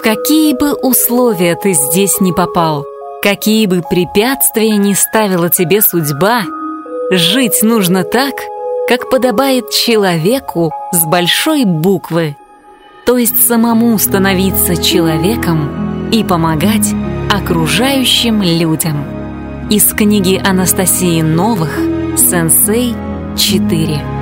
В какие бы условия ты здесь не попал, какие бы препятствия не ставила тебе судьба, жить нужно так, как подобает человеку с большой буквы, то есть самому становиться человеком и помогать окружающим людям. Из книги Анастасии Новых «Сенсей 4»